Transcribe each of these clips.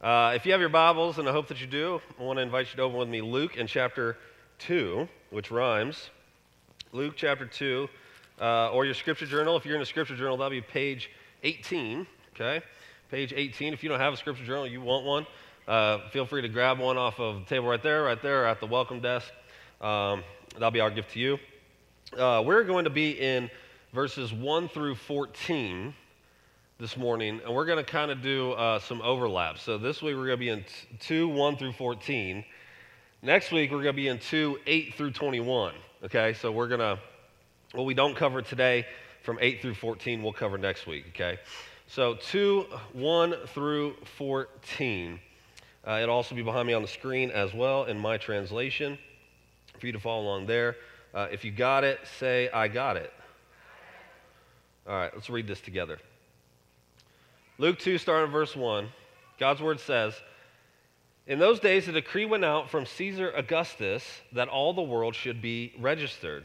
Uh, if you have your Bibles, and I hope that you do, I want to invite you to open with me Luke in chapter 2, which rhymes. Luke chapter 2, uh, or your scripture journal. If you're in a scripture journal, that'll be page 18, okay? Page 18. If you don't have a scripture journal, you want one, uh, feel free to grab one off of the table right there, right there, at the welcome desk. Um, that'll be our gift to you. Uh, we're going to be in verses 1 through 14 this morning, and we're going to kind of do uh, some overlap. So this week we're going to be in t- 2, 1 through 14. Next week we're going to be in 2, 8 through 21. Okay, so we're going to, what we don't cover today from 8 through 14, we'll cover next week. Okay, so 2, 1 through 14. Uh, it'll also be behind me on the screen as well in my translation for you to follow along there. Uh, if you got it, say, I got it. All right, let's read this together. Luke 2, starting verse 1, God's word says, In those days, a decree went out from Caesar Augustus that all the world should be registered.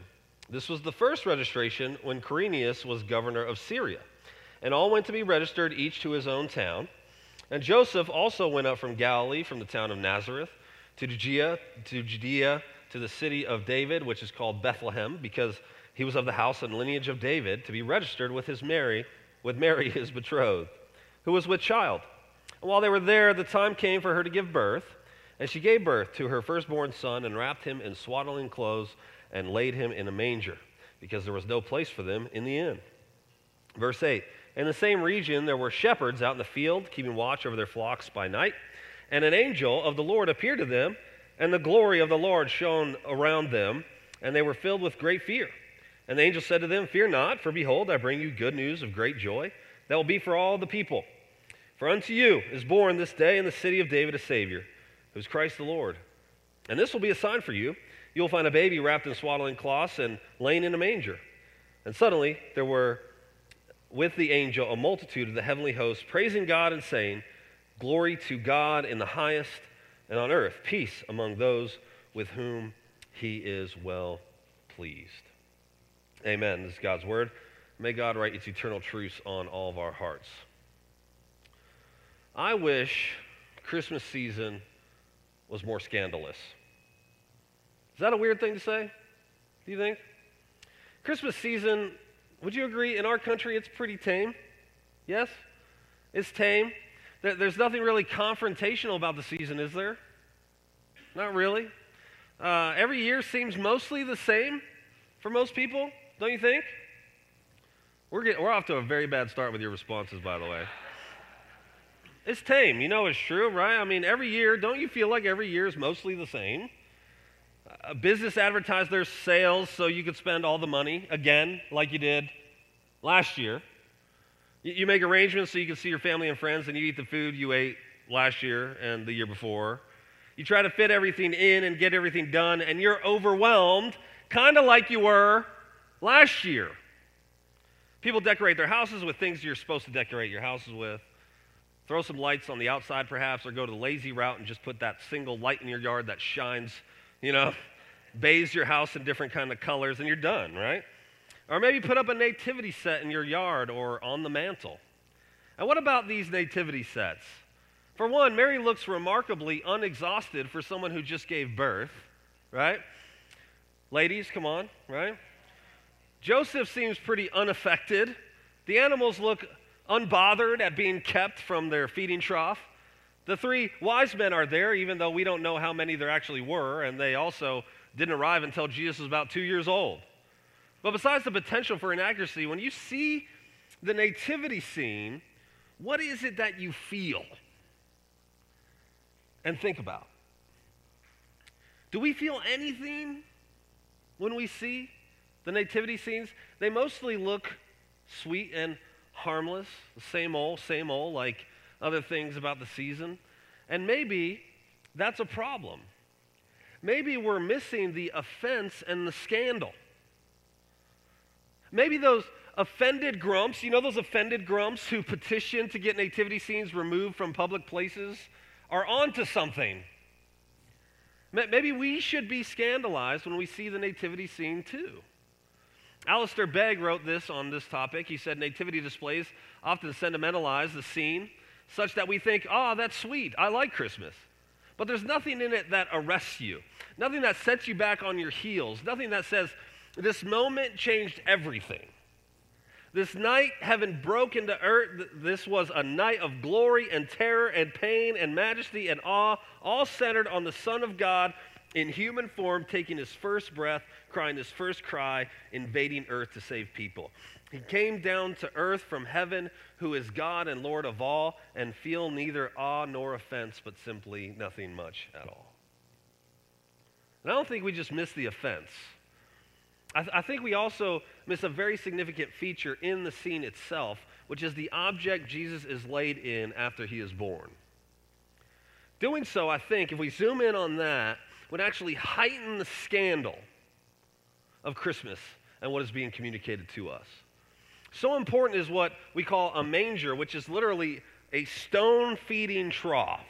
This was the first registration when Quirinius was governor of Syria. And all went to be registered, each to his own town. And Joseph also went up from Galilee, from the town of Nazareth, to Judea, to Judea, to the city of David, which is called Bethlehem, because he was of the house and lineage of David, to be registered with his Mary, with Mary his betrothed who was with child. And while they were there, the time came for her to give birth, and she gave birth to her firstborn son and wrapped him in swaddling clothes and laid him in a manger, because there was no place for them in the inn. Verse 8 In the same region, there were shepherds out in the field, keeping watch over their flocks by night, and an angel of the Lord appeared to them, and the glory of the Lord shone around them, and they were filled with great fear. And the angel said to them, Fear not, for behold, I bring you good news of great joy that will be for all the people. For unto you is born this day in the city of David a Savior, who is Christ the Lord. And this will be a sign for you. You will find a baby wrapped in swaddling cloths and laying in a manger. And suddenly there were with the angel a multitude of the heavenly hosts, praising God and saying, Glory to God in the highest, and on earth peace among those with whom he is well pleased. Amen. This is God's word. May God write its eternal truths on all of our hearts. I wish Christmas season was more scandalous. Is that a weird thing to say? Do you think? Christmas season, would you agree, in our country it's pretty tame? Yes? It's tame. There's nothing really confrontational about the season, is there? Not really. Uh, every year seems mostly the same for most people, don't you think? We're, we're off to a very bad start with your responses, by the way. It's tame. You know it's true, right? I mean, every year, don't you feel like every year is mostly the same? A business advertised their sales so you could spend all the money again, like you did last year. You make arrangements so you can see your family and friends and you eat the food you ate last year and the year before. You try to fit everything in and get everything done, and you're overwhelmed, kind of like you were last year. People decorate their houses with things you're supposed to decorate your houses with. Throw some lights on the outside, perhaps, or go to the lazy route and just put that single light in your yard that shines, you know, bathes your house in different kind of colors, and you're done, right? Or maybe put up a nativity set in your yard or on the mantle. And what about these nativity sets? For one, Mary looks remarkably unexhausted for someone who just gave birth, right? Ladies, come on, right? Joseph seems pretty unaffected. The animals look unbothered at being kept from their feeding trough. The three wise men are there, even though we don't know how many there actually were, and they also didn't arrive until Jesus was about two years old. But besides the potential for inaccuracy, when you see the nativity scene, what is it that you feel and think about? Do we feel anything when we see the nativity scenes? They mostly look sweet and harmless, same old, same old, like other things about the season. And maybe that's a problem. Maybe we're missing the offense and the scandal. Maybe those offended grumps, you know those offended grumps who petition to get nativity scenes removed from public places, are onto something. Maybe we should be scandalized when we see the nativity scene too. Alistair Begg wrote this on this topic. He said nativity displays often sentimentalize the scene, such that we think, oh, that's sweet. I like Christmas. But there's nothing in it that arrests you, nothing that sets you back on your heels, nothing that says, this moment changed everything. This night, heaven broke into earth. This was a night of glory and terror and pain and majesty and awe, all centered on the Son of God in human form, taking his first breath, crying his first cry, invading earth to save people. He came down to earth from heaven, who is God and Lord of all, and feel neither awe nor offense, but simply nothing much at all. And I don't think we just miss the offense. I, th- I think we also miss a very significant feature in the scene itself, which is the object Jesus is laid in after he is born. Doing so, I think, if we zoom in on that, would actually heighten the scandal of Christmas and what is being communicated to us. So important is what we call a manger, which is literally a stone feeding trough.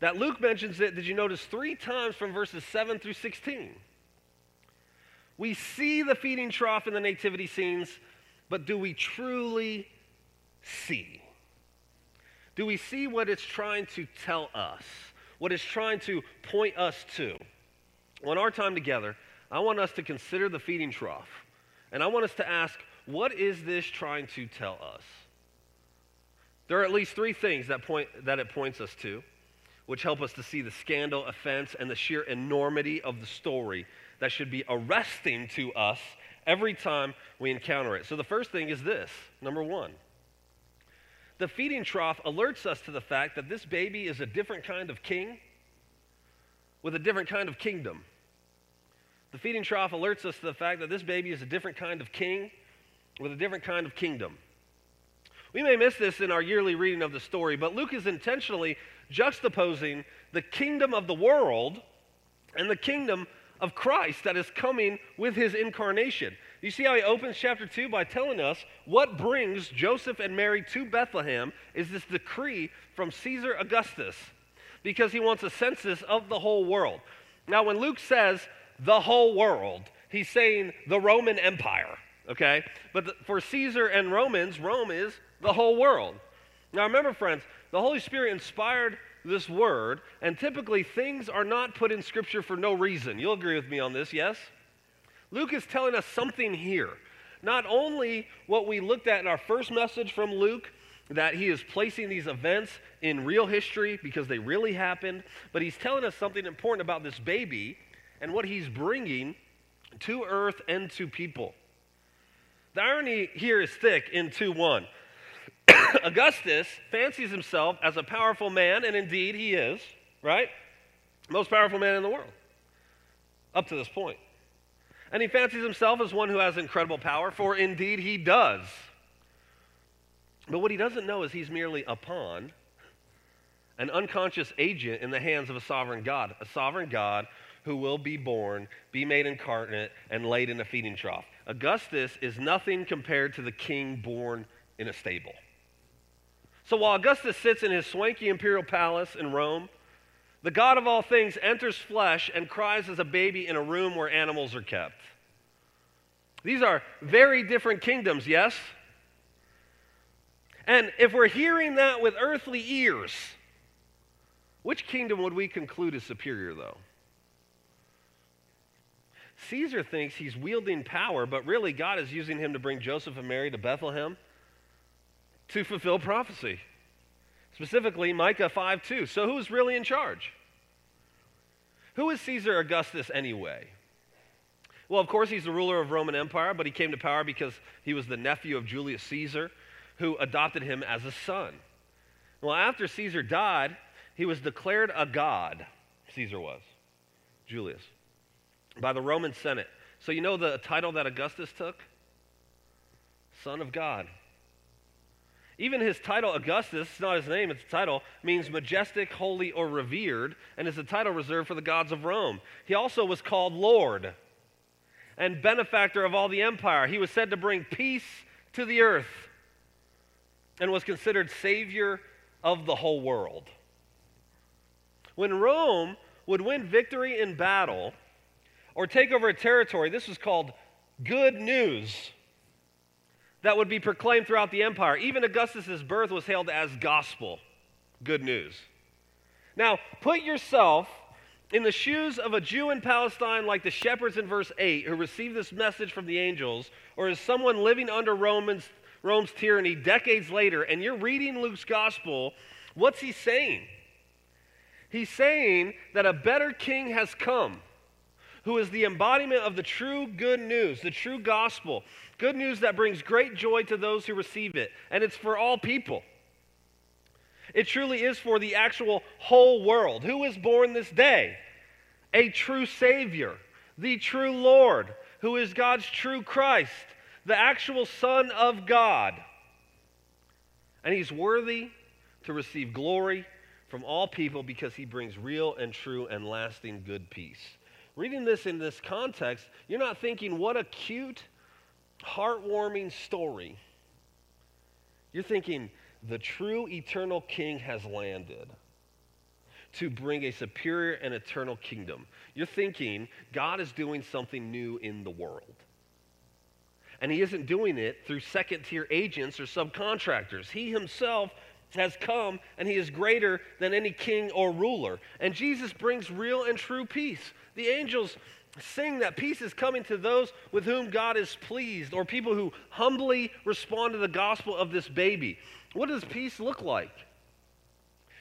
That Luke mentions it, did you notice, three times from verses 7 through 16. We see the feeding trough in the nativity scenes, but do we truly see? Do we see what it's trying to tell us? What it's trying to point us to? In our time together, I want us to consider the feeding trough. And I want us to ask, what is this trying to tell us? There are at least three things that, point, that it points us to, which help us to see the scandal, offense, and the sheer enormity of the story that should be arresting to us every time we encounter it. So the first thing is this number one. The feeding trough alerts us to the fact that this baby is a different kind of king with a different kind of kingdom. The feeding trough alerts us to the fact that this baby is a different kind of king with a different kind of kingdom. We may miss this in our yearly reading of the story, but Luke is intentionally juxtaposing the kingdom of the world and the kingdom of Christ that is coming with his incarnation. You see how he opens chapter 2 by telling us what brings Joseph and Mary to Bethlehem is this decree from Caesar Augustus because he wants a census of the whole world. Now, when Luke says the whole world, he's saying the Roman Empire, okay? But the, for Caesar and Romans, Rome is the whole world. Now, remember, friends, the Holy Spirit inspired this word, and typically things are not put in Scripture for no reason. You'll agree with me on this, yes? Luke is telling us something here. Not only what we looked at in our first message from Luke, that he is placing these events in real history because they really happened, but he's telling us something important about this baby and what he's bringing to earth and to people. The irony here is thick in 2 1. Augustus fancies himself as a powerful man, and indeed he is, right? Most powerful man in the world, up to this point. And he fancies himself as one who has incredible power, for indeed he does. But what he doesn't know is he's merely a pawn, an unconscious agent in the hands of a sovereign God, a sovereign God who will be born, be made incarnate, and laid in a feeding trough. Augustus is nothing compared to the king born in a stable. So while Augustus sits in his swanky imperial palace in Rome, the God of all things enters flesh and cries as a baby in a room where animals are kept. These are very different kingdoms, yes? And if we're hearing that with earthly ears, which kingdom would we conclude is superior, though? Caesar thinks he's wielding power, but really God is using him to bring Joseph and Mary to Bethlehem to fulfill prophecy. Specifically, Micah 5 2. So who's really in charge? Who is Caesar Augustus anyway? Well, of course, he's the ruler of Roman Empire, but he came to power because he was the nephew of Julius Caesar, who adopted him as a son. Well, after Caesar died, he was declared a god, Caesar was, Julius, by the Roman Senate. So, you know the title that Augustus took? Son of God. Even his title, Augustus, it's not his name, it's a title, means majestic, holy, or revered, and is a title reserved for the gods of Rome. He also was called Lord and benefactor of all the empire. He was said to bring peace to the earth and was considered savior of the whole world. When Rome would win victory in battle or take over a territory, this was called good news that would be proclaimed throughout the empire. Even Augustus's birth was hailed as gospel, good news. Now, put yourself in the shoes of a Jew in Palestine like the shepherds in verse 8 who received this message from the angels, or as someone living under Romans, Rome's tyranny decades later, and you're reading Luke's gospel, what's he saying? He's saying that a better king has come who is the embodiment of the true good news, the true gospel. Good news that brings great joy to those who receive it, and it's for all people. It truly is for the actual whole world. Who is born this day? A true Savior, the true Lord, who is God's true Christ, the actual Son of God. And He's worthy to receive glory from all people because He brings real and true and lasting good peace. Reading this in this context, you're not thinking, what a cute, heartwarming story. You're thinking, the true eternal king has landed to bring a superior and eternal kingdom. You're thinking God is doing something new in the world. And he isn't doing it through second tier agents or subcontractors. He himself has come and he is greater than any king or ruler. And Jesus brings real and true peace. The angels sing that peace is coming to those with whom God is pleased or people who humbly respond to the gospel of this baby. What does peace look like?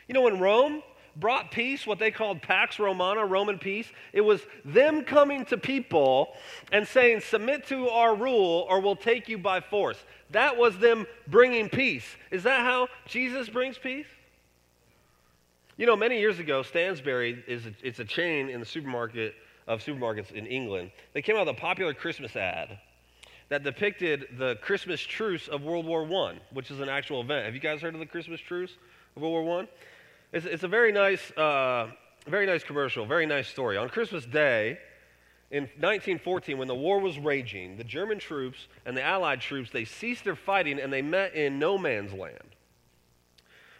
You know, in Rome, brought peace, what they called Pax Romana, Roman peace, it was them coming to people and saying, Submit to our rule or we'll take you by force. That was them bringing peace. Is that how Jesus brings peace? You know, many years ago, Sainsbury is a, it's a chain in the supermarket of supermarkets in England. They came out with a popular Christmas ad that depicted the Christmas truce of World War I, which is an actual event. Have you guys heard of the Christmas truce of World War I? It's, it's a very nice, uh, very nice commercial, very nice story. On Christmas Day, in 1914, when the war was raging, the German troops and the Allied troops, they ceased their fighting and they met in no man's land,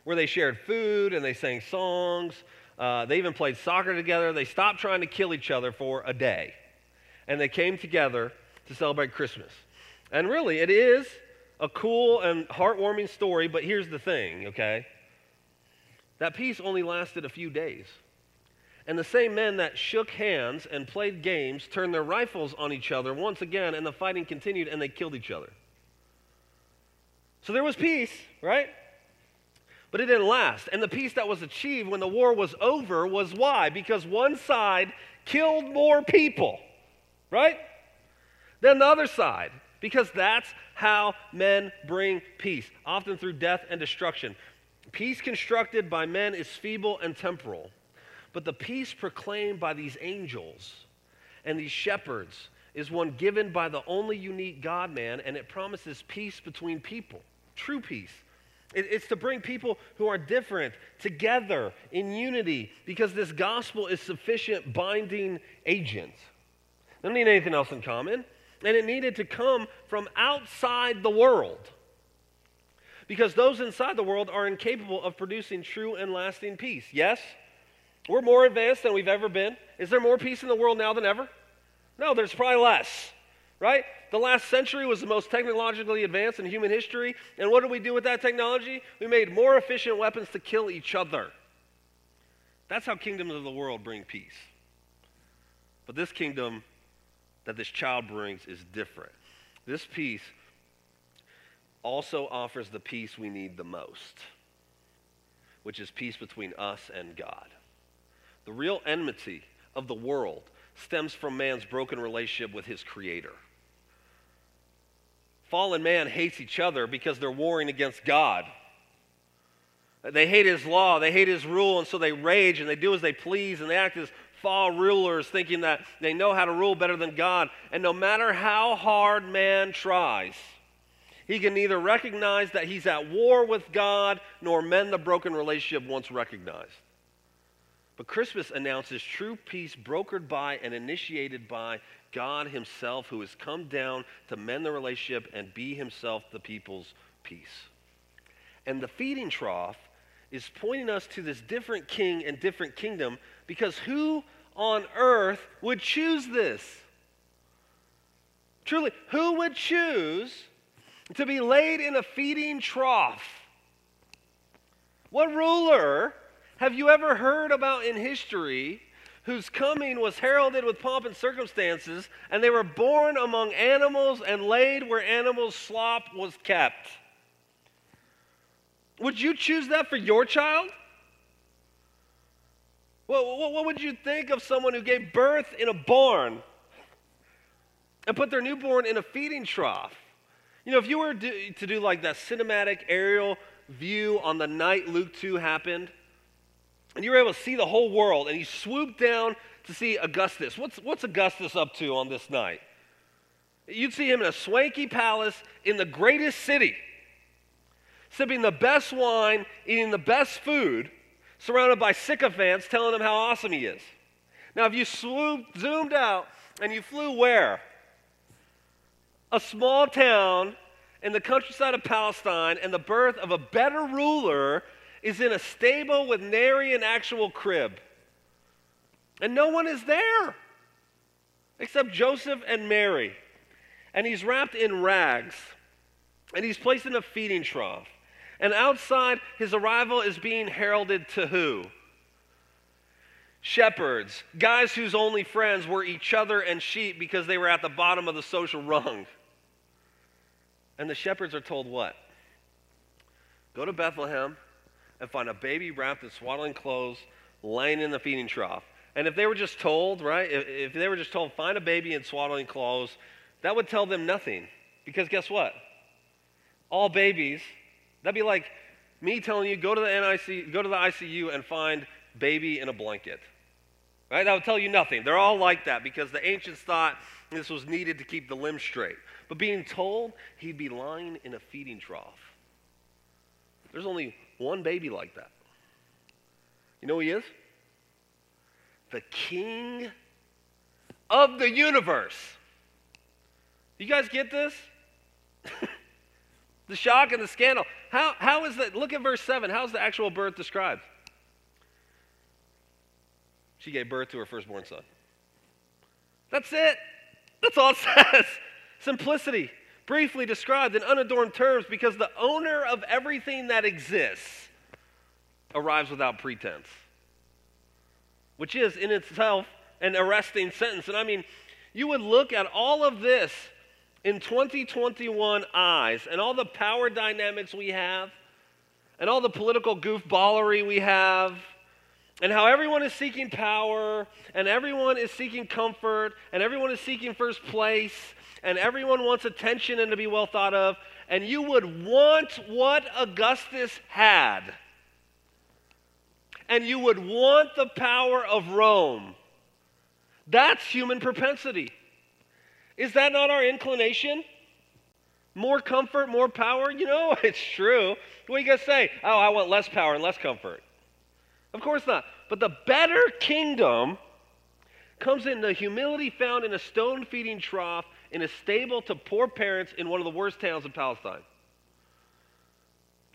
where they shared food and they sang songs. Uh, they even played soccer together. They stopped trying to kill each other for a day. And they came together to celebrate Christmas. And really, it is a cool and heartwarming story, but here's the thing, okay? That peace only lasted a few days. And the same men that shook hands and played games turned their rifles on each other once again, and the fighting continued, and they killed each other. So there was peace, right? But it didn't last. And the peace that was achieved when the war was over was why? Because one side killed more people, right? Than the other side. Because that's how men bring peace, often through death and destruction. Peace constructed by men is feeble and temporal, but the peace proclaimed by these angels and these shepherds is one given by the only unique God man, and it promises peace between people, true peace. It's to bring people who are different together in unity because this gospel is sufficient binding agent. They don't need anything else in common. And it needed to come from outside the world because those inside the world are incapable of producing true and lasting peace. Yes? We're more advanced than we've ever been. Is there more peace in the world now than ever? No, there's probably less, right? The last century was the most technologically advanced in human history. And what did we do with that technology? We made more efficient weapons to kill each other. That's how kingdoms of the world bring peace. But this kingdom that this child brings is different. This peace also offers the peace we need the most, which is peace between us and God. The real enmity of the world stems from man's broken relationship with his creator. Fallen man hates each other because they're warring against God. They hate his law, they hate his rule, and so they rage and they do as they please and they act as fall rulers, thinking that they know how to rule better than God. And no matter how hard man tries, he can neither recognize that he's at war with God nor mend the broken relationship once recognized. But Christmas announces true peace brokered by and initiated by God Himself, who has come down to mend the relationship and be Himself the people's peace. And the feeding trough is pointing us to this different king and different kingdom because who on earth would choose this? Truly, who would choose to be laid in a feeding trough. What ruler have you ever heard about in history whose coming was heralded with pomp and circumstances, and they were born among animals and laid where animals' slop was kept? Would you choose that for your child? Well, what would you think of someone who gave birth in a barn and put their newborn in a feeding trough? You know, if you were to do like that cinematic aerial view on the night Luke 2 happened, and you were able to see the whole world, and you swooped down to see Augustus. What's, what's Augustus up to on this night? You'd see him in a swanky palace in the greatest city, sipping the best wine, eating the best food, surrounded by sycophants telling him how awesome he is. Now, if you swooped, zoomed out, and you flew where? A small town in the countryside of Palestine, and the birth of a better rular is in a stable with nary an actual crib. And no one is there except Joseph and Mary. And he's wrapped in rags, and he's placed in a feeding trough. And outside, his arrival is being heralded to who? Shepherds, guys whose only friends were each other and sheep because they were at the bottom of the social rung. And the shepherds are told what? Go to Bethlehem and find a baby wrapped in swaddling clothes laying in the feeding trough. And if they were just told, right, if, if they were just told, find a baby in swaddling clothes, that would tell them nothing. Because guess what? All babies, that'd be like me telling you, go to the NIC, go to the ICU and find baby in a blanket. Right? That would tell you nothing. They're all like that because the ancients thought this was needed to keep the limbs straight. But being told he'd be lying in a feeding trough. There's only one baby like that. You know who he is? The king of the universe. You guys get this? the shock and the scandal. How, how is that? Look at verse 7. How's the actual birth described? She gave birth to her firstborn son. That's it. That's all it says. Simplicity, briefly described in unadorned terms, because the owner of everything that exists arrives without pretense, which is in itself an arresting sentence. And I mean, you would look at all of this in 2021 eyes and all the power dynamics we have and all the political goofballery we have and how everyone is seeking power, and everyone is seeking comfort, and everyone is seeking first place, and everyone wants attention and to be well thought of, and you would want what Augustus had. And you would want the power of Rome. That's human propensity. Is that not our inclination? More comfort, more power? You know, it's true. What are you going to say? Oh, I want less power and less comfort. Of course not. But the better kingdom comes in the humility found in a stone feeding trough in a stable to poor parents in one of the worst towns in Palestine.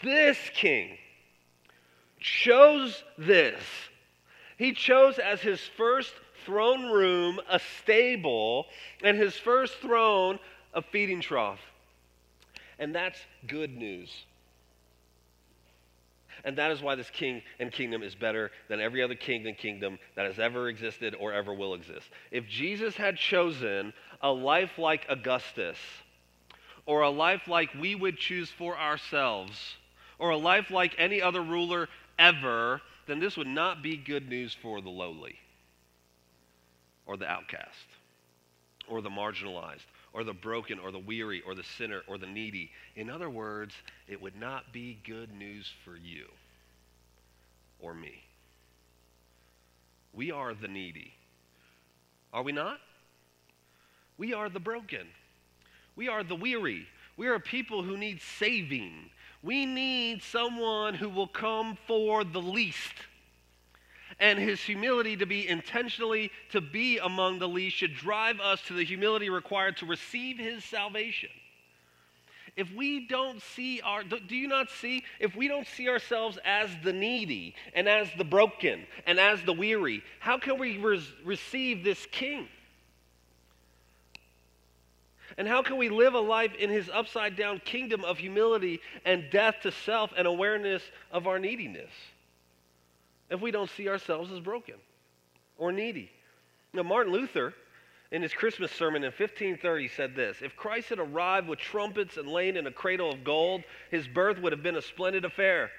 This king chose this. He chose as his first throne room a stable, and his first throne a feeding trough. And that's good news. And that is why this king and kingdom is better than every other king and kingdom that has ever existed or ever will exist. If Jesus had chosen a life like Augustus, or a life like we would choose for ourselves, or a life like any other ruler ever, then this would not be good news for the lowly, or the outcast, or the marginalized, or the broken, or the weary, or the sinner, or the needy. In other words, it would not be good news for you or me. We are the needy. Are we not? We are the broken. We are the weary. We are people who need saving. We need someone who will come for the least. And his humility to be intentionally to be among the least should drive us to the humility required to receive his salvation. If we don't see our, do you not see? If we don't see ourselves as the needy and as the broken and as the weary, how can we receive this king? And how can we live a life in his upside down kingdom of humility and death to self and awareness of our neediness if we don't see ourselves as broken or needy? Now, Martin Luther, in his Christmas sermon in 1530, said this If Christ had arrived with trumpets and lain in a cradle of gold, his birth would have been a splendid affair.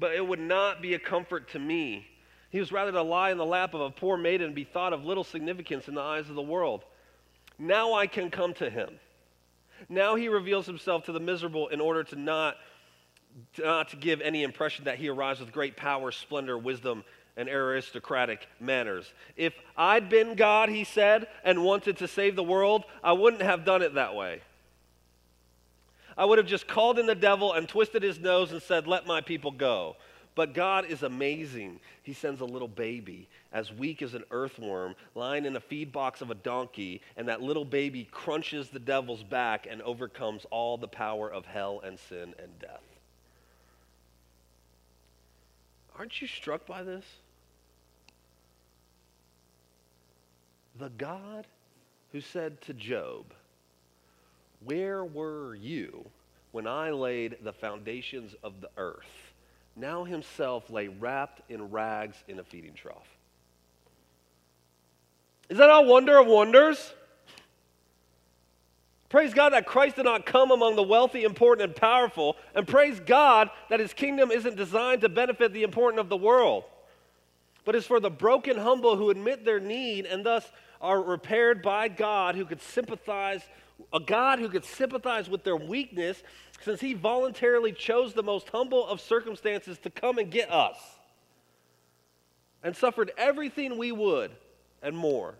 But it would not be a comfort to me. He was rather to lie in the lap of a poor maiden and be thought of little significance in the eyes of the world. Now I can come to him. Now he reveals himself to the miserable in order to not, not to give any impression that he arrives with great power, splendor, wisdom, and aristocratic manners. If I'd been God, he said, and wanted to save the world, I wouldn't have done it that way. I would have just called in the devil and twisted his nose and said, Let my people go. But God is amazing. He sends a little baby, as weak as an earthworm, lying in a feed box of a donkey, and that little baby crunches the devil's back and overcomes all the power of hell and sin and death. Aren't you struck by this? The God who said to Job, Where were you when I laid the foundations of the earth? Now himself lay wrapped in rags in a feeding trough. Is that not wonder of wonders? Praise God that Christ did not come among the wealthy, important, and powerful. And praise God that his kingdom isn't designed to benefit the important of the world, but is for the broken, humble who admit their need and thus are repaired by God who could sympathize, a God who could sympathize with their weakness since he voluntarily chose the most humble of circumstances to come and get us and suffered everything we would and more.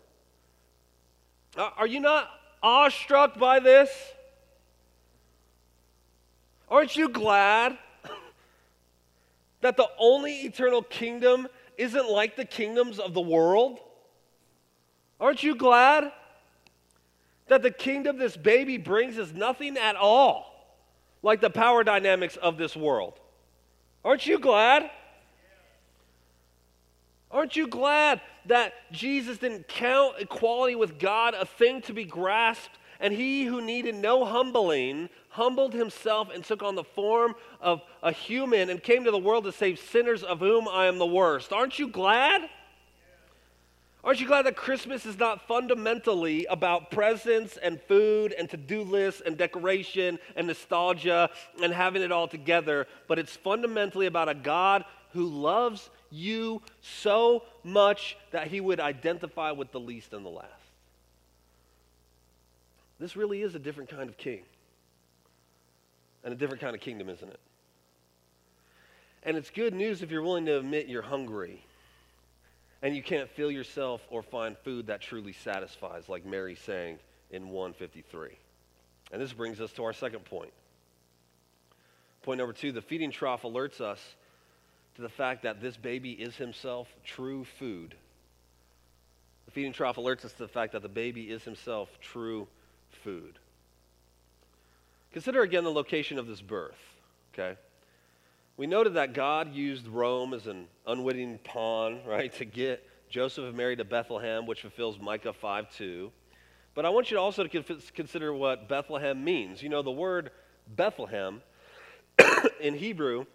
Uh, are you not awestruck by this? Aren't you glad that the only eternal kingdom isn't like the kingdoms of the world? Aren't you glad that the kingdom this baby brings is nothing at all like the power dynamics of this world. Aren't you glad? Aren't you glad that Jesus didn't count equality with God a thing to be grasped, and he who needed no humbling humbled himself and took on the form of a human and came to the world to save sinners of whom I am the worst? Aren't you glad? Aren't you glad that Christmas is not fundamentally about presents and food and to do lists and decoration and nostalgia and having it all together, but it's fundamentally about a God who loves you so much that he would identify with the least and the last? This really is a different kind of king and a different kind of kingdom, isn't it? And it's good news if you're willing to admit you're hungry and you can't fill yourself or find food that truly satisfies, like Mary sang in 153. And this brings us to our second point. Point number two the feeding trough alerts us to the fact that this baby is himself true food. The feeding trough alerts us to the fact that the baby is himself true food. Consider again the location of this birth, okay? We noted that God used Rome as an unwitting pawn, right, to get Joseph and Mary to Bethlehem, which fulfills Micah 5 2. But I want you also to consider what Bethlehem means. You know, the word Bethlehem in Hebrew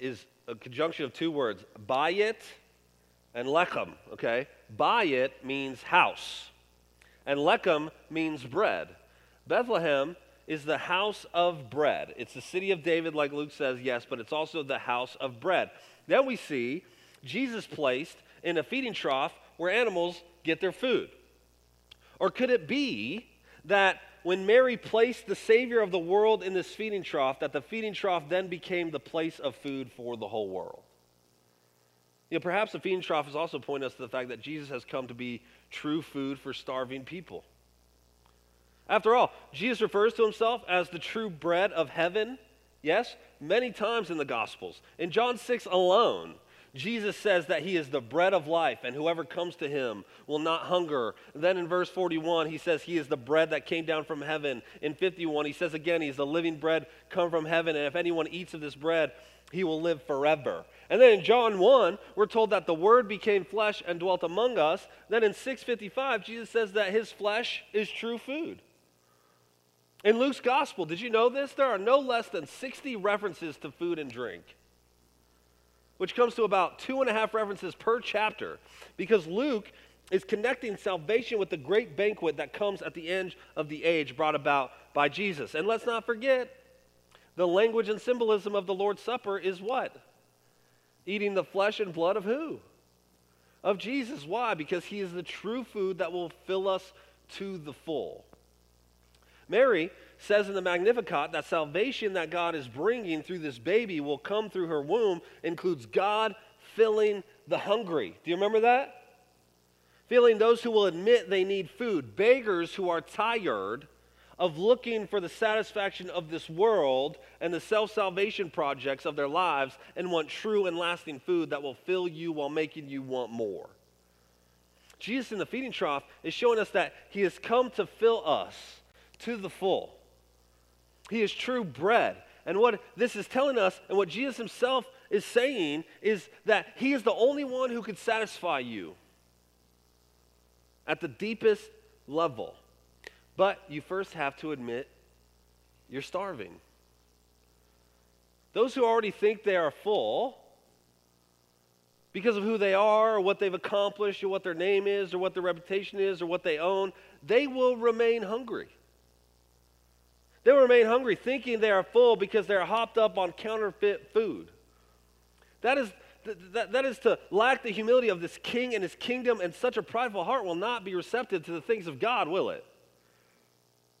is a conjunction of two words, bayit and lechem, okay? Bayit means house, and lechem means bread. Bethlehem is the house of bread. It's the city of David, like Luke says, yes, but it's also the house of bread. Then we see Jesus placed in a feeding trough where animals get their food. Or could it be that when Mary placed the Savior of the world in this feeding trough, that the feeding trough then became the place of food for the whole world? You know, perhaps the feeding trough is also pointing us to the fact that Jesus has come to be true food for starving people. After all, Jesus refers to himself as the true bread of heaven, yes, many times in the Gospels. In John 6 alone, Jesus says that he is the bread of life, and whoever comes to him will not hunger. Then in verse 41, he says he is the bread that came down from heaven. In 51, he says again, he's the living bread come from heaven, and if anyone eats of this bread, he will live forever. And then in John 1, we're told that the word became flesh and dwelt among us. Then in 655, Jesus says that his flesh is true food. In Luke's gospel, did you know this? There are no less than 60 references to food and drink, which comes to about two and a half references per chapter, because Luke is connecting salvation with the great banquet that comes at the end of the age brought about by Jesus. And let's not forget, the language and symbolism of the Lord's Supper is what? Eating the flesh and blood of who? Of Jesus. Why? Because he is the true food that will fill us to the full. Mary says in the Magnificat that salvation that God is bringing through this baby will come through her womb includes God filling the hungry. Do you remember that? Filling those who will admit they need food, beggars who are tired of looking for the satisfaction of this world and the self salvation projects of their lives and want true and lasting food that will fill you while making you want more. Jesus in the feeding trough is showing us that he has come to fill us to the full. He is true bread. And what this is telling us, and what Jesus himself is saying, is that he is the only one who could satisfy you at the deepest level. But you first have to admit you're starving. Those who already think they are full because of who they are or what they've accomplished or what their name is or what their reputation is or what they own, they will remain hungry. They will remain hungry thinking they are full because they're hopped up on counterfeit food. That is, that, that is to lack the humility of this king and his kingdom, and such a prideful heart will not be receptive to the things of God, will it?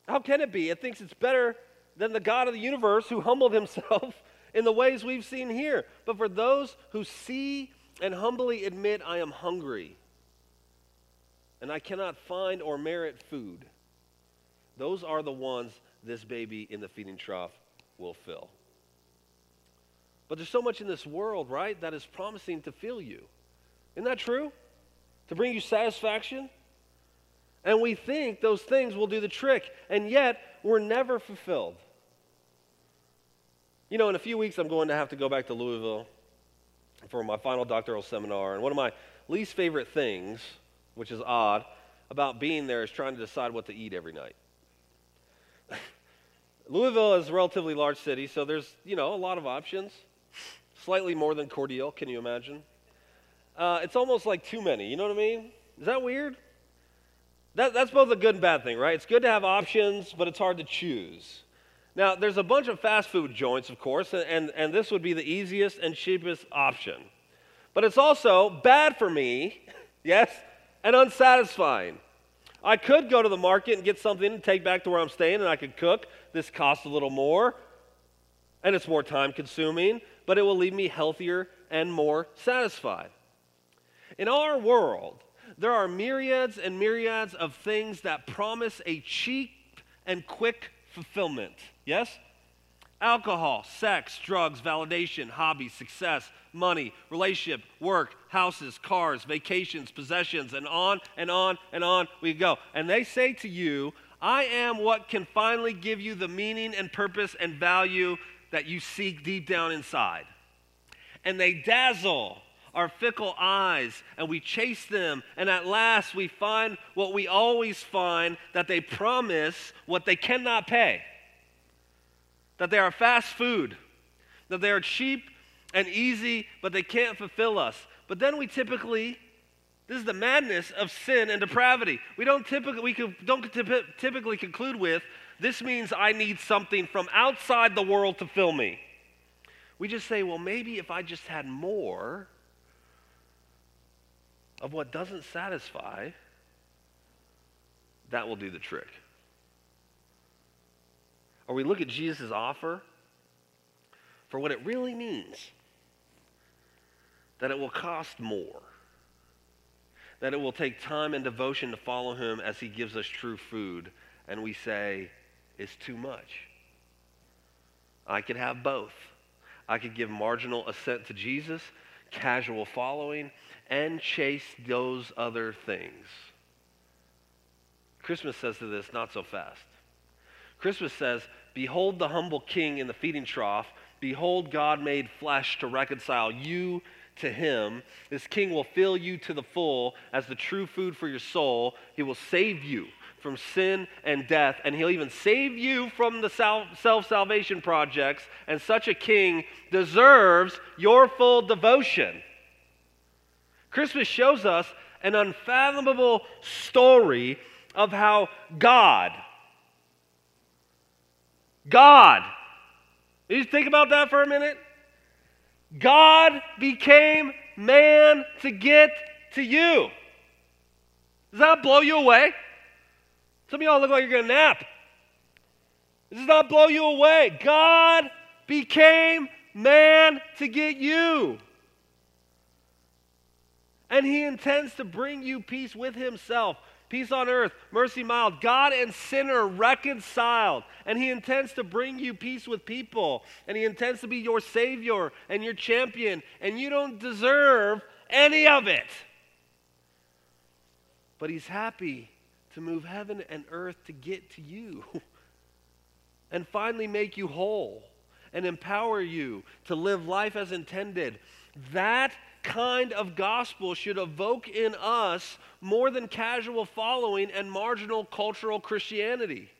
How can it be? It thinks it's better than the God of the universe who humbled himself in the ways we've seen here. But for those who see and humbly admit, I am hungry and I cannot find or merit food, those are the ones this baby in the feeding trough will fill. But there's so much in this world, right, that is promising to fill you. Isn't that true? To bring you satisfaction? And we think those things will do the trick, and yet we're never fulfilled. You know, in a few weeks, I'm going to have to go back to Louisville for my final doctoral seminar. And one of my least favorite things, which is odd, about being there is trying to decide what to eat every night. Louisville is a relatively large city, so there's, you know, a lot of options. Slightly more than Cordele, can you imagine? Uh, it's almost like too many, you know what I mean? Is that weird? That, that's both a good and bad thing, right? It's good to have options, but it's hard to choose. Now, there's a bunch of fast food joints, of course, and, and this would be the easiest and cheapest option. But it's also bad for me, yes, and unsatisfying. I could go to the market and get something to take back to where I'm staying, and I could cook. This costs a little more, and it's more time consuming, but it will leave me healthier and more satisfied. In our world, there are myriads and myriads of things that promise a cheap and quick fulfillment. Yes? Alcohol, sex, drugs, validation, hobbies, success, money, relationship, work, houses, cars, vacations, possessions, and on and on and on we go. And they say to you, I am what can finally give you the meaning and purpose and value that you seek deep down inside. And they dazzle our fickle eyes and we chase them. And at last we find what we always find that they promise what they cannot pay. That they are fast food, that they are cheap and easy, but they can't fulfill us. But then we typically, this is the madness of sin and depravity. We don't typically, we don't typically conclude with, this means I need something from outside the world to fill me. We just say, well, maybe if I just had more, of what doesn't satisfy, that will do the trick. Or we look at Jesus' offer for what it really means that it will cost more, that it will take time and devotion to follow him as he gives us true food, and we say, it's too much. I could have both. I could give marginal assent to Jesus, casual following, and chase those other things. Christmas says to this, not so fast. Christmas says, Behold the humble king in the feeding trough. Behold God made flesh to reconcile you to him. This king will fill you to the full as the true food for your soul. He will save you from sin and death, and he'll even save you from the self salvation projects. And such a king deserves your full devotion. Christmas shows us an unfathomable story of how God, God, you think about that for a minute? God became man to get to you. Does that blow you away? Some of y'all look like you're going to nap. Does that blow you away? God became man to get you. And he intends to bring you peace with himself peace on earth, mercy mild, God and sinner reconciled. And He intends to bring you peace with people. And He intends to be your Savior and your champion. And you don't deserve any of it. But He's happy to move heaven and earth to get to you and finally make you whole and empower you to live life as intended. That kind of gospel should evoke in us more than casual following and marginal cultural Christianity.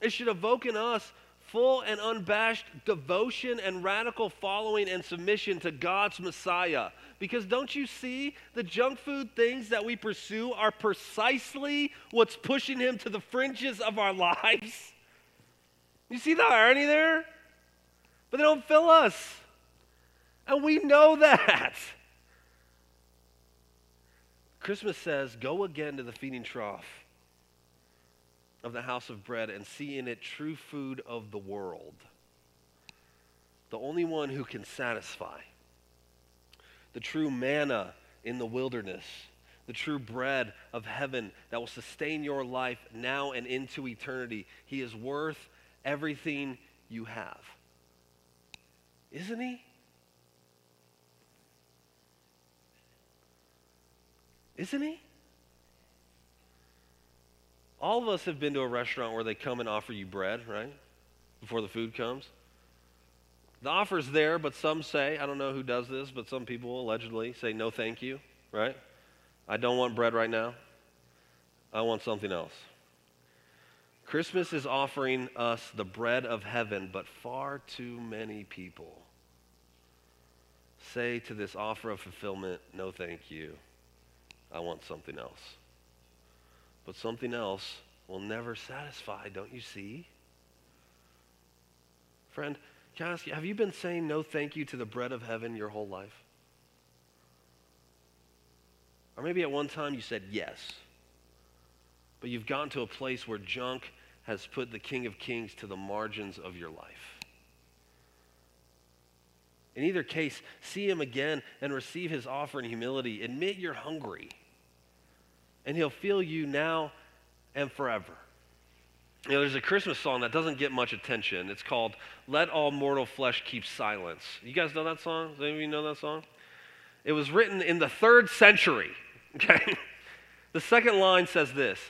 It should evoke in us full and unabashed devotion and radical following and submission to God's Messiah. Because don't you see the junk food things that we pursue are precisely what's pushing him to the fringes of our lives? You see the irony there? But they don't fill us. And we know that. Christmas says, Go again to the feeding trough of the house of bread and see in it true food of the world. The only one who can satisfy. The true manna in the wilderness. The true bread of heaven that will sustain your life now and into eternity. He is worth everything you have. Isn't he? Isn't he? All of us have been to a restaurant where they come and offer you bread, right? Before the food comes. The offer's there, but some say, I don't know who does this, but some people allegedly say, no, thank you, right? I don't want bread right now. I want something else. Christmas is offering us the bread of heaven, but far too many people say to this offer of fulfillment, no, thank you. I want something else. But something else will never satisfy, don't you see? Friend, can I ask you, have you been saying no thank you to the bread of heaven your whole life? Or maybe at one time you said yes, but you've gotten to a place where junk has put the King of Kings to the margins of your life. In either case, see him again and receive his offer in humility. Admit you're hungry and he'll fill you now and forever. You know, there's a Christmas song that doesn't get much attention. It's called Let All Mortal Flesh Keep Silence. You guys know that song? Does any of you know that song? It was written in the third century. Okay? the second line says this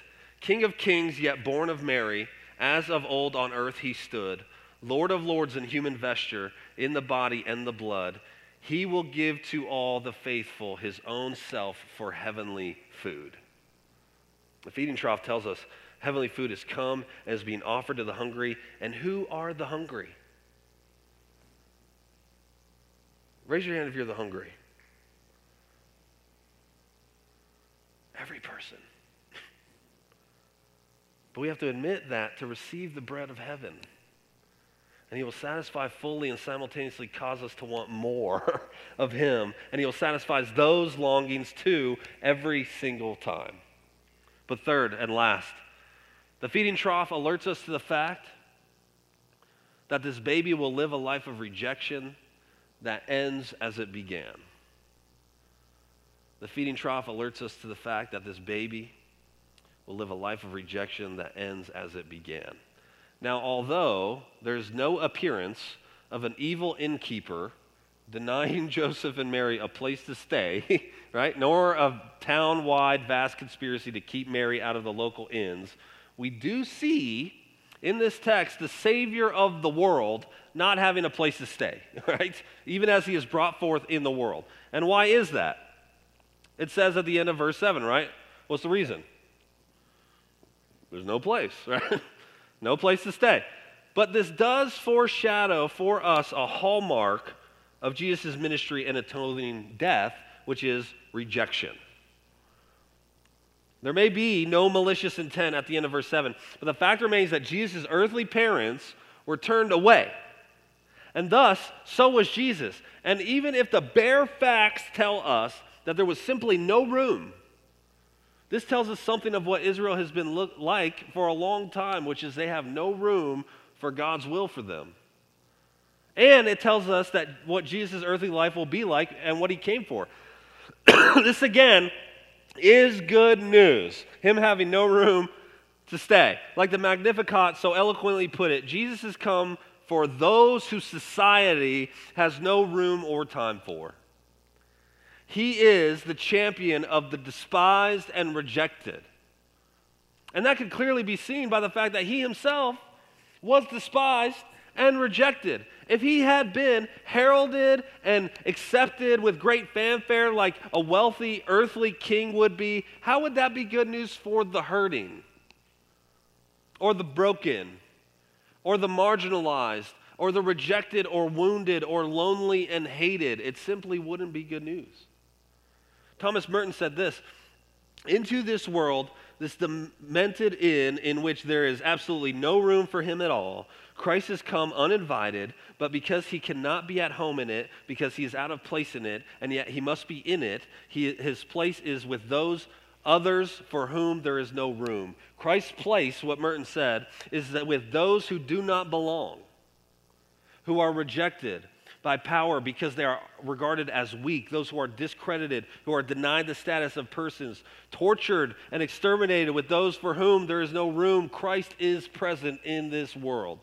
King of kings, yet born of Mary, as of old on earth he stood, Lord of lords in human vesture, in the body and the blood. He will give to all the faithful his own self for heavenly food. The feeding trough tells us heavenly food has come and is being offered to the hungry. And who are the hungry? Raise your hand if you're the hungry. Every person. But we have to admit that to receive the bread of heaven. And he will satisfy fully and simultaneously cause us to want more of him. And he will satisfy those longings too every single time. But third and last, the feeding trough alerts us to the fact that this baby will live a life of rejection that ends as it began. The feeding trough alerts us to the fact that this baby will live a life of rejection that ends as it began. Now, although there's no appearance of an evil innkeeper denying Joseph and Mary a place to stay, right? Nor a town wide vast conspiracy to keep Mary out of the local inns. We do see in this text the Savior of the world not having a place to stay, right? Even as he is brought forth in the world. And why is that? It says at the end of verse 7, right? What's the reason? There's no place, right? no place to stay. But this does foreshadow for us a hallmark of Jesus' ministry and atoning death, which is rejection. There may be no malicious intent at the end of verse 7, but the fact remains that Jesus' earthly parents were turned away. And thus, so was Jesus. And even if the bare facts tell us that there was simply no room, this tells us something of what Israel has been look like for a long time, which is they have no room for God's will for them. And it tells us that what Jesus' earthly life will be like and what he came for. this again is good news. Him having no room to stay. Like the Magnificat so eloquently put it, Jesus has come for those whose society has no room or time for. He is the champion of the despised and rejected. And that can clearly be seen by the fact that he himself was despised and rejected. If he had been heralded and accepted with great fanfare like a wealthy earthly king would be, how would that be good news for the hurting, or the broken, or the marginalized, or the rejected, or wounded, or lonely and hated? It simply wouldn't be good news. Thomas Merton said this Into this world, this demented inn in which there is absolutely no room for him at all, Christ has come uninvited, but because he cannot be at home in it, because he is out of place in it, and yet he must be in it, he, his place is with those others for whom there is no room. Christ's place, what Merton said, is that with those who do not belong, who are rejected, by power because they are regarded as weak, those who are discredited, who are denied the status of persons, tortured and exterminated with those for whom there is no room. Christ is present in this world.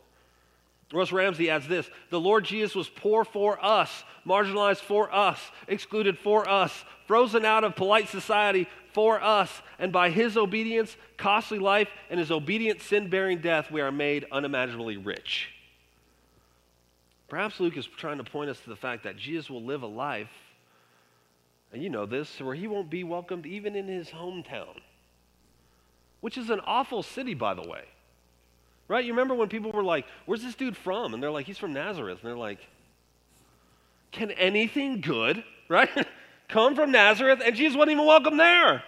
Russ Ramsey adds this The Lord Jesus was poor for us, marginalized for us, excluded for us, frozen out of polite society for us, and by his obedience, costly life, and his obedient sin bearing death, we are made unimaginably rich. Perhaps Luke is trying to point us to the fact that Jesus will live a life, and you know this, where he won't be welcomed even in his hometown, which is an awful city, by the way. Right? You remember when people were like, Where's this dude from? And they're like, He's from Nazareth. And they're like, Can anything good, right, come from Nazareth? And Jesus wasn't even welcome there.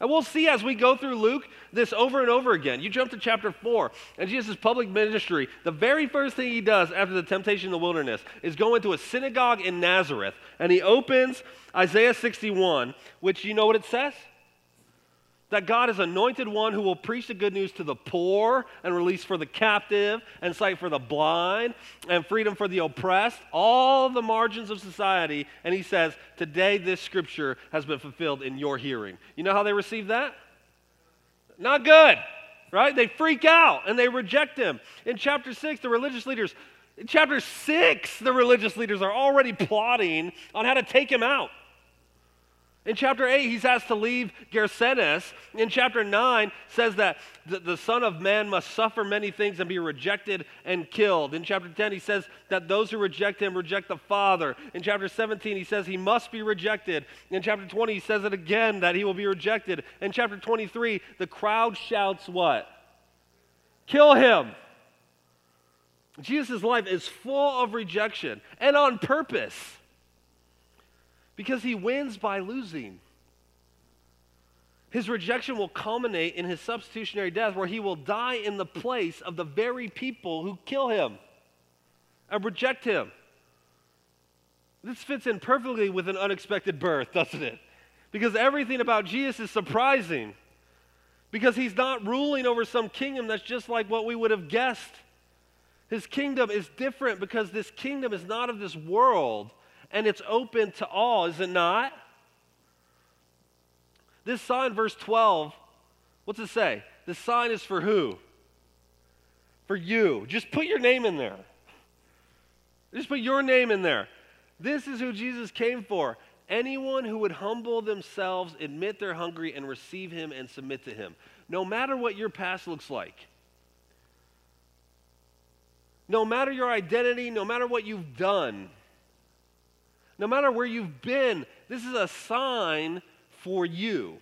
And we'll see as we go through Luke this over and over again. You jump to chapter 4, and Jesus' public ministry, the very first thing he does after the temptation in the wilderness is go into a synagogue in Nazareth, and he opens Isaiah 61, which you know what it says? That God is anointed one who will preach the good news to the poor and release for the captive and sight for the blind and freedom for the oppressed, all the margins of society. And he says, Today this scripture has been fulfilled in your hearing. You know how they receive that? Not good, right? They freak out and they reject him. In chapter 6, the religious leaders, in chapter 6, the religious leaders are already plotting on how to take him out. In chapter 8, he's asked to leave Gerasenes. In chapter 9, says that the, the, Son of Man must suffer many things and be rejected and killed. In chapter 10, he says that those who reject him reject the Father. In chapter 17, he says he must be rejected. In chapter 20, he says it again that he will be rejected. In chapter 23, the crowd shouts what? Kill him. Jesus' life is full of rejection and on purpose because he wins by losing. His rejection will culminate in his substitutionary death, where he will die in the place of the very people who kill him and reject him. This fits in perfectly with an unexpected birth, doesn't it? Because everything about Jesus is surprising. Because he's not ruling over some kingdom that's just like what we would have guessed. His kingdom is different because this kingdom is not of this world and it's open to all, is it not? This sign, verse 12, what's it say? The sign is for who? For you. Just put your name in there. Just put your name in there. This is who Jesus came for. Anyone who would humble themselves, admit they're hungry, and receive him and submit to him. No matter what your past looks like, no matter your identity, no matter what you've done, no matter where you've been, this is a sign for you.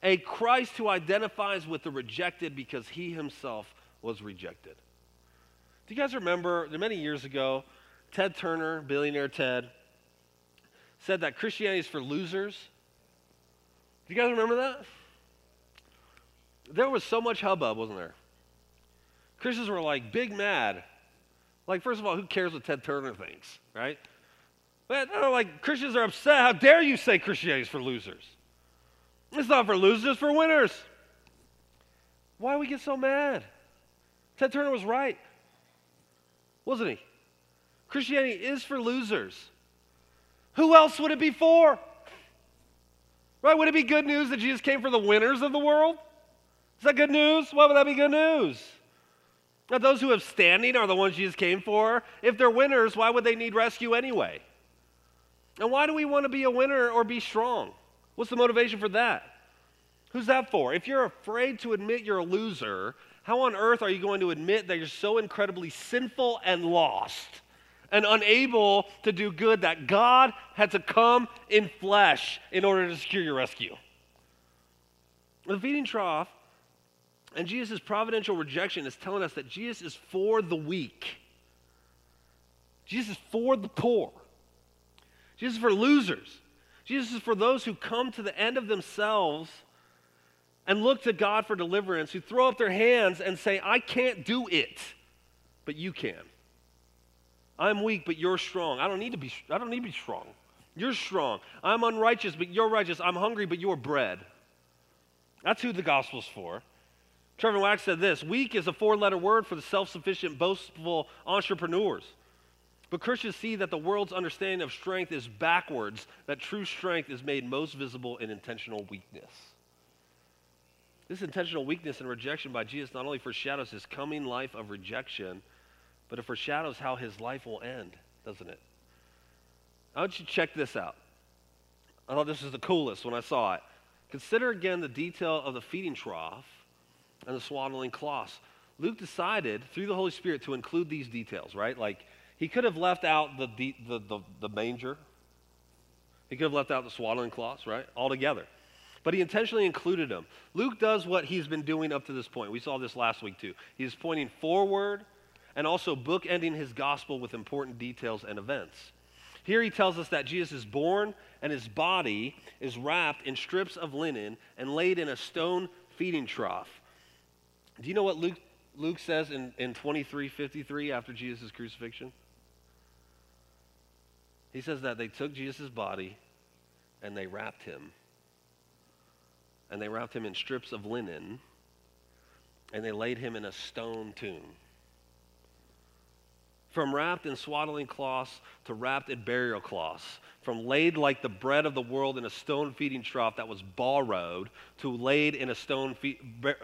a Christ who identifies with the rejected because he himself was rejected. Do you guys remember many years ago, Ted Turner, billionaire Ted, said that Christianity is for losers? Do you guys remember that? There was so much hubbub, wasn't there? Christians were like big mad. Like, first of all, who cares what Ted Turner thinks, right? Like Christians are upset. How dare you say Christianity is for losers? It's not for losers, it's for winners. Why do we get so mad? Ted Turner was right, wasn't he? Christianity is for losers. Who else would it be for? Right? Would it be good news that Jesus came for the winners of the world? Is that good news? Why would that be good news? Now, those who have standing are the ones Jesus came for. If they're winners, why would they need rescue anyway? And why do we want to be a winner or be strong? What's the motivation for that? Who's that for? If you're afraid to admit you're a loser, how on earth are you going to admit that you're so incredibly sinful and lost and unable to do good that God had to come in flesh in order to secure your rescue? The feeding trough and Jesus' providential rejection is telling us that Jesus is for the weak. Jesus is for the poor. Jesus is for losers. Jesus is for those who come to the end of themselves and look to God for deliverance, who throw up their hands and say, I can't do it, but you can. I'm weak, but you're strong. I don't need to be, I don't need to be strong. You're strong. I'm unrighteous, but you're righteous. I'm hungry, but you're bread. That's who the gospel's for. Trevin Wax said this weak is a four letter word for the self sufficient, boastful entrepreneurs. But Christians see that the world's understanding of strength is backwards, that true strength is made most visible in intentional weakness. This intentional weakness and rejection by Jesus not only foreshadows his coming life of rejection, but it foreshadows how his life will end, doesn't it? I want you to check this out. I thought this was the coolest when I saw it. Consider again the detail of the feeding trough and the swaddling cloths. Luke decided through the Holy Spirit to include these details, right? Like he could have left out the, the, the, the, manger. He could have left out the swaddling cloths, right? Altogether. But he intentionally included them. Luke does what he's been doing up to this point. We saw this last week too. He's pointing forward and also bookending his gospel with important details and events. Here he tells us that Jesus is born and his body is wrapped in strips of linen and laid in a stone feeding trough. Do you know what Luke, Luke says in, in 2353 after Jesus' crucifixion? He says that they took Jesus' body and they wrapped him. And they wrapped him in strips of linen and they laid him in a stone tomb. From wrapped in swaddling cloths to wrapped in burial cloths, from laid like the bread of the world in a stone feeding trough that was borrowed to laid in a stone fe-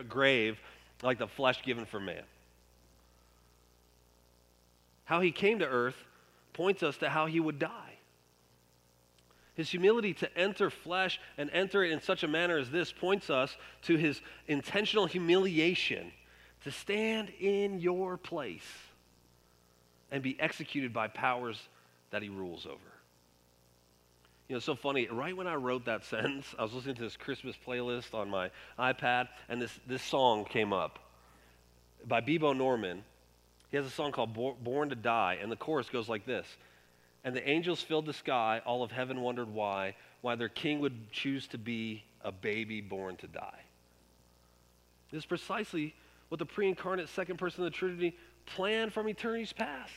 grave like the flesh given for man. How he came to earth points us to how he would die. His humility to enter flesh and enter it in such a manner as this points us to his intentional humiliation to stand in your place and be executed by powers that he rules over. You know, it's so funny. Right when I wrote that sentence, I was listening to this Christmas playlist on my iPad, and this, this song came up by Bebo Norman. He has a song called Born to Die, and the chorus goes like this. And the angels filled the sky, all of heaven wondered why, why their king would choose to be a baby born to die. This is precisely what the pre incarnate second person of the Trinity planned from eternity's past.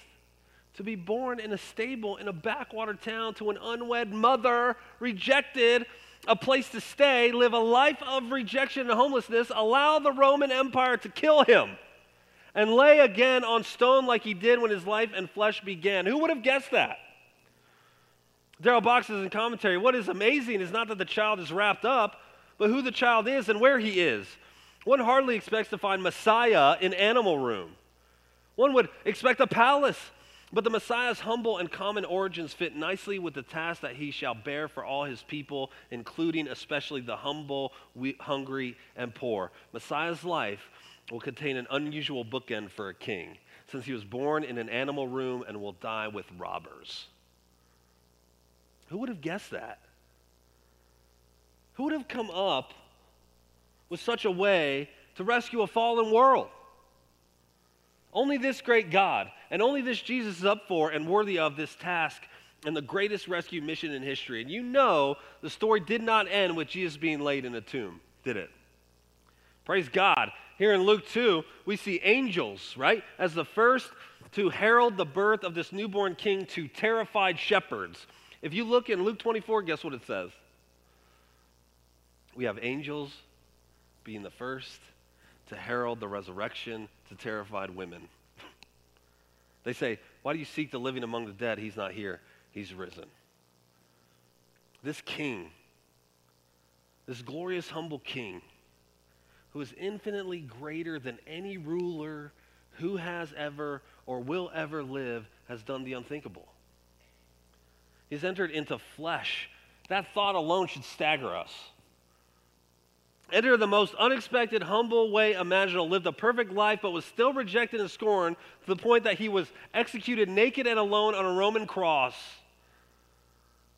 To be born in a stable in a backwater town to an unwed mother, rejected, a place to stay, live a life of rejection and homelessness, allow the Roman Empire to kill him and lay again on stone like he did when his life and flesh began. Who would have guessed that? Darrell Bock says in commentary, what is amazing is not that the child is wrapped up, but who the child is and where he is. One hardly expects to find Messiah in animal room. One would expect a palace, but the Messiah's humble and common origins fit nicely with the task that he shall bear for all his people, including especially the humble, hungry, and poor. Messiah's life will contain an unusual bookend for a king, since he was born in an animal room and will die with robbers. Who would have guessed that? Who would have come up with such a way to rescue a fallen world. Only this great God and only this Jesus is up for and worthy of this task and the greatest rescue mission in history. And you know the story did not end with Jesus being laid in a tomb, did it? Praise God. Here in Luke 2, we see angels, right, as the first to herald the birth of this newborn king to terrified shepherds. If you look in Luke 24, guess what it says? We have angels being the first to herald the resurrection to terrified women. they say, Why do you seek the living among the dead? He's not here, he's risen. This king, this glorious, humble king, who is infinitely greater than any ruler who has ever or will ever live, has done the unthinkable. He's entered into flesh. That thought alone should stagger us. Enter the most unexpected, humble way imaginable, lived a perfect life, but was still rejected and scorned to the point that he was executed naked and alone on a Roman cross,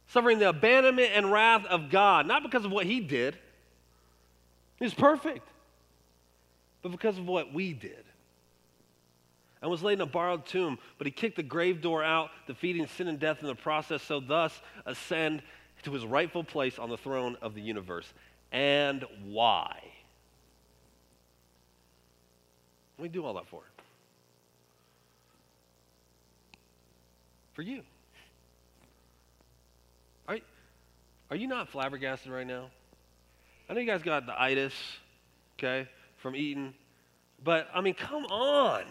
suffering the abandonment and wrath of God, not because of what he did, he was perfect, but because of what we did. And was laid in a borrowed tomb, but he kicked the grave door out, defeating sin and death in the process, so thus ascend to his rightful place on the throne of the universe and why. We do all that for. For you. Are, are you not flabbergasted right now? I know you guys got the itis, okay, from eating, but I mean, come on.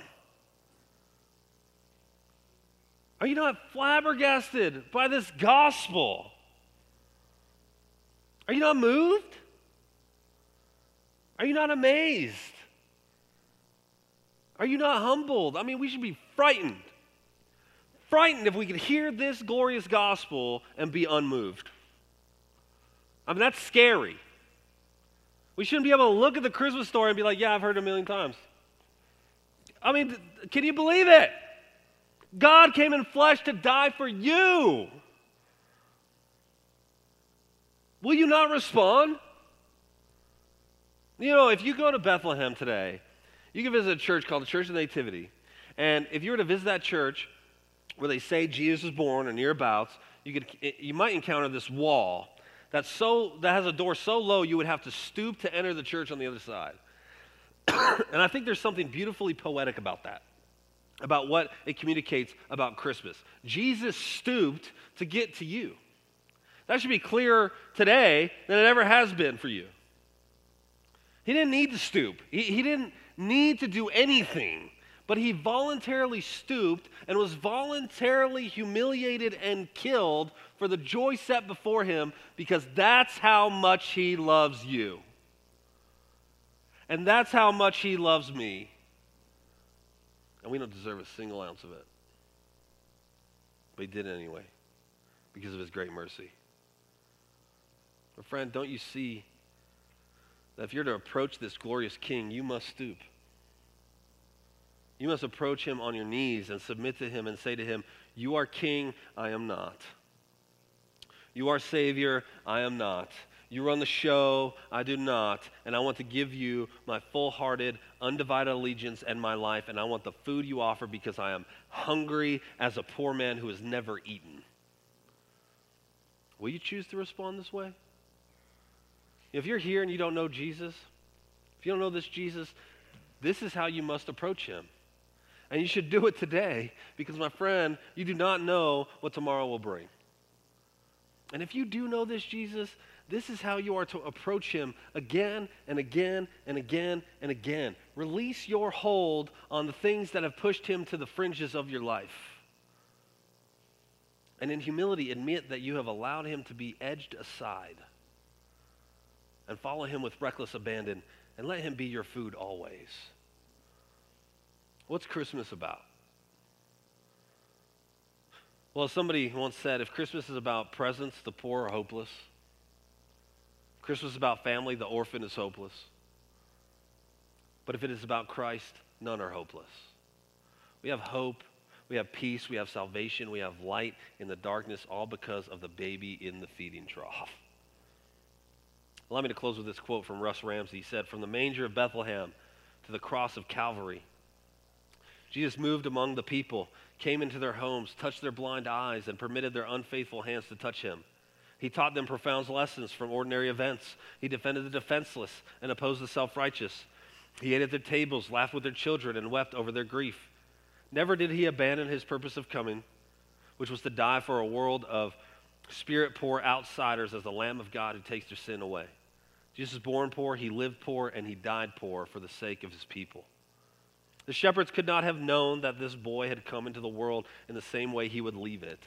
Are you not flabbergasted by this gospel? Are you not moved? Are you not amazed? Are you not humbled? I mean, we should be frightened. Frightened if we could hear this glorious gospel and be unmoved. I mean, that's scary. We shouldn't be able to look at the Christmas story and be like, yeah, I've heard it a million times. I mean, can you believe it? God came in flesh to die for you. Will you not respond? You know, if you go to Bethlehem today, you can visit a church called the Church of Nativity. And if you were to visit that church where they say Jesus was born or nearabouts, you, could, you might encounter this wall that's so, that has a door so low you would have to stoop to enter the church on the other side. and I think there's something beautifully poetic about that, about what it communicates about Christmas. Jesus stooped to get to you. That should be clearer today than it ever has been for you. He didn't need to stoop, he, he didn't need to do anything. But he voluntarily stooped and was voluntarily humiliated and killed for the joy set before him because that's how much he loves you. And that's how much he loves me. And we don't deserve a single ounce of it. But he did it anyway because of his great mercy. But, friend, don't you see that if you're to approach this glorious king, you must stoop. You must approach him on your knees and submit to him and say to him, You are king, I am not. You are savior, I am not. You run the show, I do not. And I want to give you my full hearted, undivided allegiance and my life. And I want the food you offer because I am hungry as a poor man who has never eaten. Will you choose to respond this way? If you're here and you don't know Jesus, if you don't know this Jesus, this is how you must approach him. And you should do it today because, my friend, you do not know what tomorrow will bring. And if you do know this Jesus, this is how you are to approach him again and again and again and again. Release your hold on the things that have pushed him to the fringes of your life. And in humility, admit that you have allowed him to be edged aside and follow him with reckless abandon and let him be your food always. What's Christmas about? Well, somebody once said if Christmas is about presents, the poor are hopeless. Christmas is about family, the orphan is hopeless. But if it is about Christ, none are hopeless. We have hope, we have peace, we have salvation, we have light in the darkness, all because of the baby in the feeding trough. Allow me to close with this quote from Russ Ramsey. He said, From the manger of Bethlehem to the cross of Calvary, Jesus moved among the people, came into their homes, touched their blind eyes, and permitted their unfaithful hands to touch him. He taught them profound lessons from ordinary events. He defended the defenseless and opposed the self righteous. He ate at their tables, laughed with their children, and wept over their grief. Never did he abandon his purpose of coming, which was to die for a world of spirit poor outsiders as the Lamb of God who takes their sin away. Jesus was born poor, he lived poor, and he died poor for the sake of his people. The shepherds could not have known that this boy had come into the world in the same way he would leave it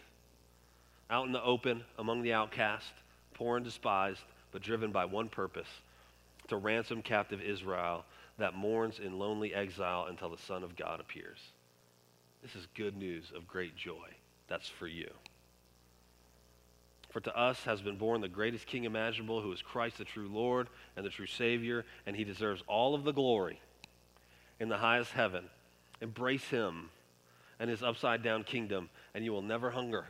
out in the open among the outcast, poor and despised, but driven by one purpose to ransom captive Israel that mourns in lonely exile until the Son of God appears. This is good news of great joy. That's for you. For to us has been born the greatest king imaginable, who is Christ the true Lord and the true Savior, and he deserves all of the glory in the highest heaven. Embrace him and his upside down kingdom, and you will never hunger